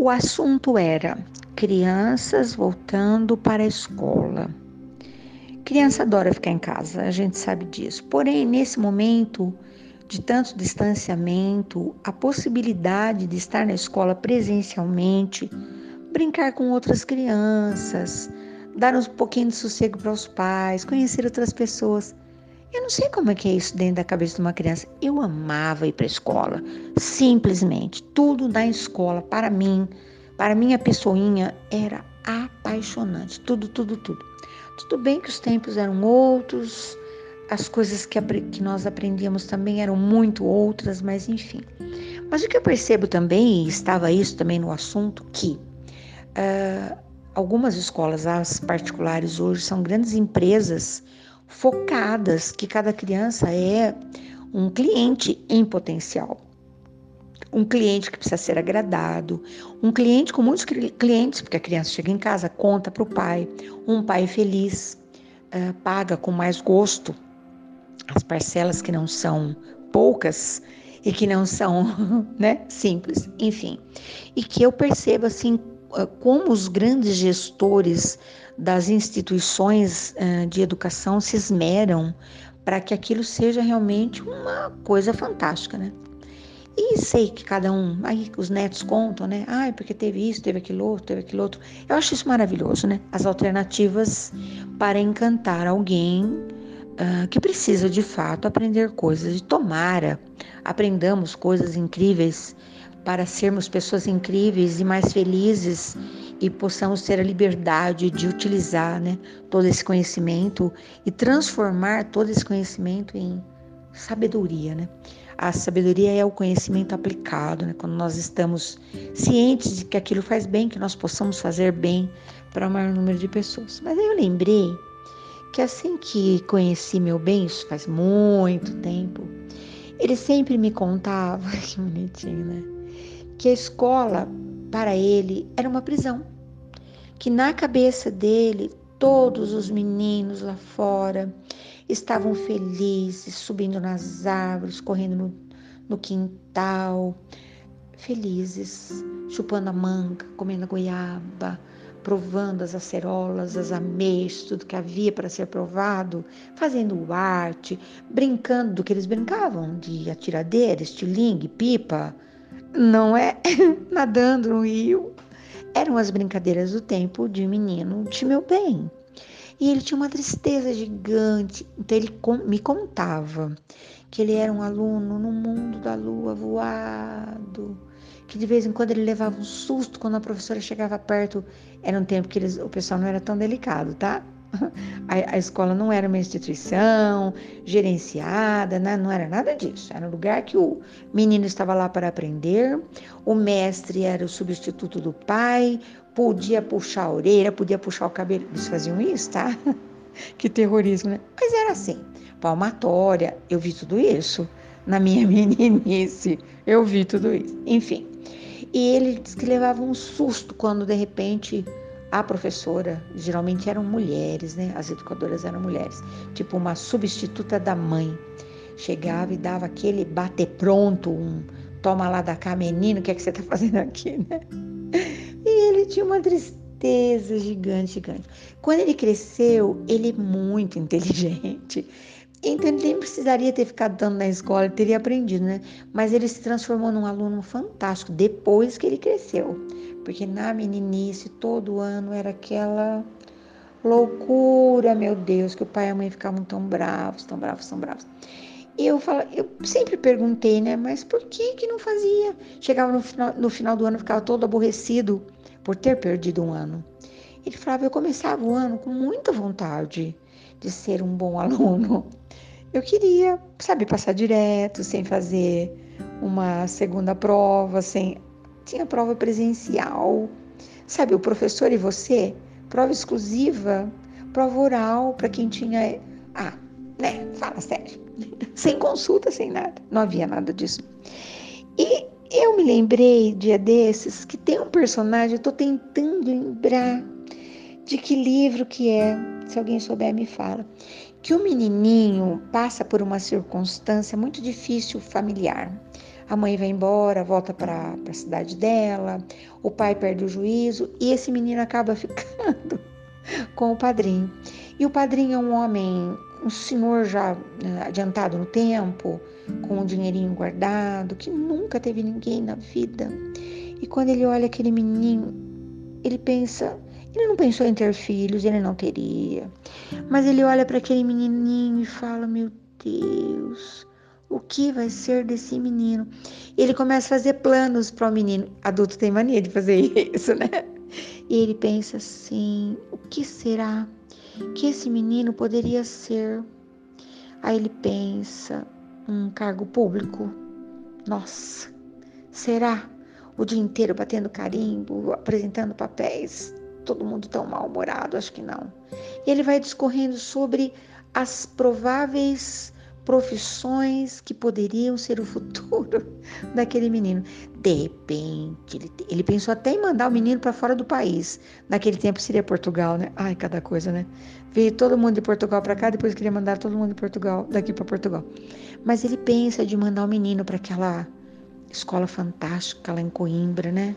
O assunto era crianças voltando para a escola. Criança adora ficar em casa, a gente sabe disso. Porém, nesse momento de tanto distanciamento, a possibilidade de estar na escola presencialmente, brincar com outras crianças, dar um pouquinho de sossego para os pais, conhecer outras pessoas. Eu não sei como é que é isso dentro da cabeça de uma criança. Eu amava ir para a escola, simplesmente. Tudo na escola, para mim, para minha pessoinha, era apaixonante. Tudo, tudo, tudo. Tudo bem que os tempos eram outros, as coisas que, que nós aprendíamos também eram muito outras, mas enfim. Mas o que eu percebo também, e estava isso também no assunto, que uh, algumas escolas, as particulares hoje, são grandes empresas focadas, que cada criança é um cliente em potencial. Um cliente que precisa ser agradado, um cliente com muitos clientes, porque a criança chega em casa, conta para o pai, um pai feliz, uh, paga com mais gosto as parcelas que não são poucas e que não são né, simples, enfim. E que eu percebo assim como os grandes gestores das instituições de educação se esmeram para que aquilo seja realmente uma coisa fantástica, né? E sei que cada um, aí os netos contam, né? Ai, porque teve isso, teve aquilo outro, teve aquilo outro. Eu acho isso maravilhoso, né? As alternativas para encantar alguém uh, que precisa de fato aprender coisas. E tomara aprendamos coisas incríveis para sermos pessoas incríveis e mais felizes e possamos ter a liberdade de utilizar né, todo esse conhecimento e transformar todo esse conhecimento em sabedoria. Né? A sabedoria é o conhecimento aplicado, né? quando nós estamos cientes de que aquilo faz bem, que nós possamos fazer bem para o maior número de pessoas. Mas aí eu lembrei que assim que conheci meu bem, isso faz muito tempo, ele sempre me contava, que bonitinho, né? Que a escola para ele era uma prisão. Que na cabeça dele, todos os meninos lá fora estavam felizes, subindo nas árvores, correndo no, no quintal, felizes, chupando a manga, comendo a goiaba, provando as acerolas, as ameixas, tudo que havia para ser provado, fazendo arte, brincando do que eles brincavam, de atiradeira, estilingue, pipa, não é? Nadando no rio. Eram as brincadeiras do tempo de menino de meu bem. E ele tinha uma tristeza gigante. Então ele me contava que ele era um aluno no mundo da lua voado, que de vez em quando ele levava um susto quando a professora chegava perto. Era um tempo que eles, o pessoal não era tão delicado, tá? A, a, escola não era uma instituição gerenciada, né? não era nada disso. Era um lugar que o menino estava lá para aprender, o mestre era o substituto do pai, podia puxar a orelha, podia puxar o cabelo. Eles faziam isso, tá? que terrorismo, né? Mas era assim, palmatória, eu vi tudo isso. Na minha meninice, eu vi tudo isso. Enfim. E ele disse que levava um susto quando de repente a professora, geralmente eram mulheres, né? As educadoras eram mulheres, tipo uma substituta da mãe. Chegava e dava aquele bater pronto, um toma lá da cá, menino, o que é que você está fazendo aqui, né? E ele tinha uma tristeza gigante, gigante. Quando ele cresceu, ele é muito inteligente. Então ele nem precisaria ter ficado dando na escola, ele teria aprendido, né? Mas ele se transformou num aluno fantástico depois que ele cresceu porque na meninice todo ano era aquela loucura, meu Deus, que o pai e a mãe ficavam tão bravos, tão bravos, tão bravos. E eu, falo, eu sempre perguntei, né, mas por que que não fazia? Chegava no final, no final do ano, ficava todo aborrecido por ter perdido um ano. Ele falava, eu começava o ano com muita vontade de ser um bom aluno. Eu queria, sabe, passar direto, sem fazer uma segunda prova, sem tinha prova presencial. Sabe, o professor e você, prova exclusiva, prova oral para quem tinha. Ah, né? Fala sério. sem consulta, sem nada. Não havia nada disso. E eu me lembrei, dia desses, que tem um personagem, eu tô tentando lembrar de que livro que é. Se alguém souber, me fala. Que o menininho passa por uma circunstância muito difícil familiar A mãe vai embora, volta para a cidade dela, o pai perde o juízo e esse menino acaba ficando com o padrinho. E o padrinho é um homem, um senhor já né, adiantado no tempo, com um dinheirinho guardado, que nunca teve ninguém na vida. E quando ele olha aquele menino, ele pensa, ele não pensou em ter filhos, ele não teria. Mas ele olha para aquele menininho e fala: Meu Deus, o que vai ser desse menino? Ele começa a fazer planos para o menino. Adulto tem mania de fazer isso, né? E ele pensa assim: o que será que esse menino poderia ser? Aí ele pensa: um cargo público? Nossa, será? O dia inteiro batendo carimbo, apresentando papéis, todo mundo tão mal-humorado? Acho que não. E ele vai discorrendo sobre as prováveis profissões que poderiam ser o futuro daquele menino. De repente, ele, ele pensou até em mandar o menino para fora do país. Naquele tempo seria Portugal, né? Ai, cada coisa, né? Veio todo mundo de Portugal para cá, depois queria mandar todo mundo de Portugal, daqui para Portugal. Mas ele pensa de mandar o menino para aquela escola fantástica lá em Coimbra, né?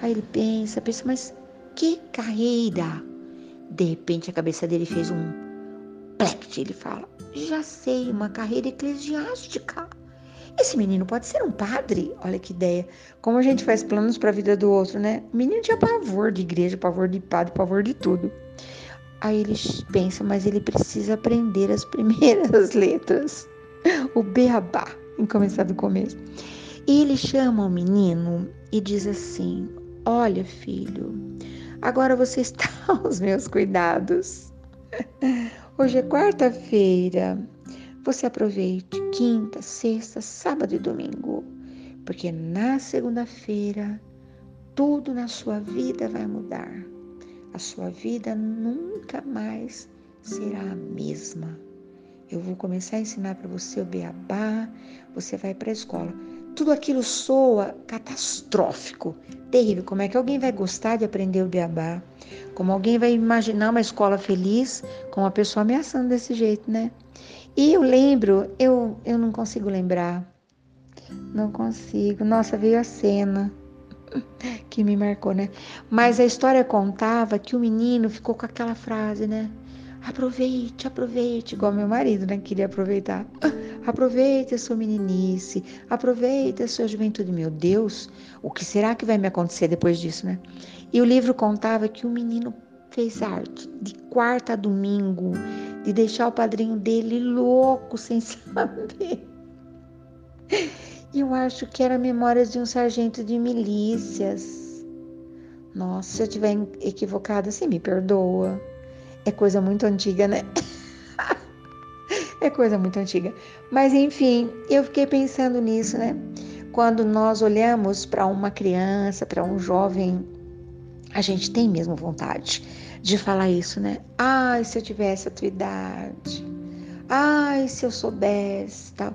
Aí ele pensa, pensa, mas que carreira? De repente a cabeça dele fez um plect, ele fala: Já sei, uma carreira eclesiástica. Esse menino pode ser um padre. Olha que ideia. Como a gente faz planos para a vida do outro, né? O menino tinha pavor de igreja, pavor de padre, pavor de tudo. Aí ele pensa, mas ele precisa aprender as primeiras letras. O beabá, em começar do começo. E ele chama o menino e diz assim: Olha, filho, agora você está aos meus cuidados. Hoje é quarta-feira. Você aproveite quinta, sexta, sábado e domingo, porque na segunda-feira tudo na sua vida vai mudar. A sua vida nunca mais será a mesma. Eu vou começar a ensinar para você o beabá, você vai para a escola. Tudo aquilo soa catastrófico, terrível. Como é que alguém vai gostar de aprender o beabá? Como alguém vai imaginar uma escola feliz com uma pessoa ameaçando desse jeito, né? E eu lembro, eu, eu não consigo lembrar. Não consigo. Nossa, veio a cena que me marcou, né? Mas a história contava que o menino ficou com aquela frase, né? Aproveite, aproveite, igual meu marido, né? Queria aproveitar. Aproveite a sua meninice, aproveite a sua juventude. Meu Deus, o que será que vai me acontecer depois disso, né? E o livro contava que o menino fez arte de quarta a domingo, de deixar o padrinho dele louco sem saber. Eu acho que era Memórias de um Sargento de Milícias. Nossa, se eu estiver equivocada, você me perdoa. É coisa muito antiga, né? É coisa muito antiga. Mas enfim, eu fiquei pensando nisso, né? Quando nós olhamos para uma criança, para um jovem, a gente tem mesmo vontade de falar isso, né? Ai, se eu tivesse a tua idade. Ai, se eu soubesse, tal.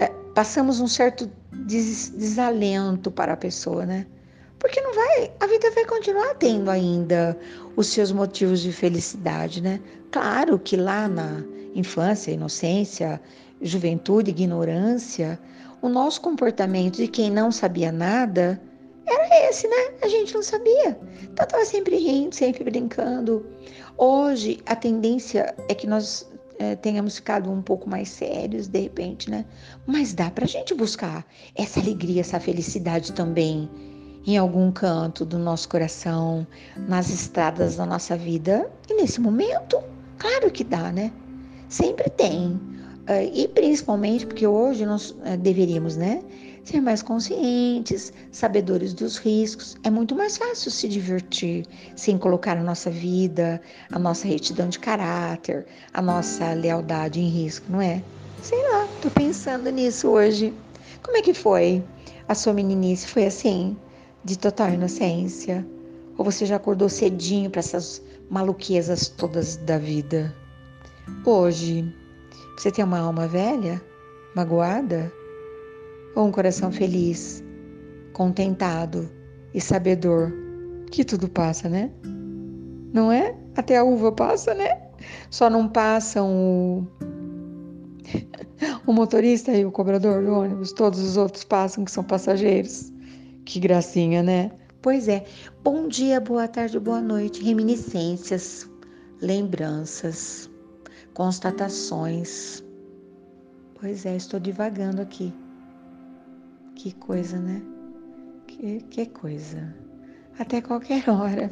É, passamos um certo des desalento para a pessoa, né? Porque não vai, a vida vai continuar tendo ainda os seus motivos de felicidade, né? Claro que lá na infância, inocência, juventude, ignorância, o nosso comportamento de quem não sabia nada era esse, né? A gente não sabia. Então estava sempre rindo, sempre brincando. Hoje a tendência é que nós é, tenhamos ficado um pouco mais sérios de repente, né? Mas dá para a gente buscar essa alegria, essa felicidade também em algum canto do nosso coração, nas estradas da nossa vida. E nesse momento, claro que dá, né? Sempre tem. Uh, e principalmente porque hoje nós uh, deveríamos, né? Ser mais conscientes, sabedores dos riscos. É muito mais fácil se divertir sem colocar a nossa vida, a nossa retidão de caráter, a nossa lealdade em risco, não é? Sei lá, tô pensando nisso hoje. Como é que foi? A sua meninice foi assim? de total inocência? Ou você já acordou cedinho para essas maluquezas todas da vida? Hoje, você tem uma alma velha, magoada? Ou um coração feliz, contentado e sabedor que tudo passa, né? Não é? Até a uva passa, né? Só não passam o. O motorista e o cobrador do ônibus, todos os outros passam que são passageiros. Que gracinha, né? Pois é. Bom dia, boa tarde, boa noite. Reminiscências, lembranças, constatações. Pois é, estou divagando aqui. Que coisa, né? Que, que coisa. Até qualquer hora.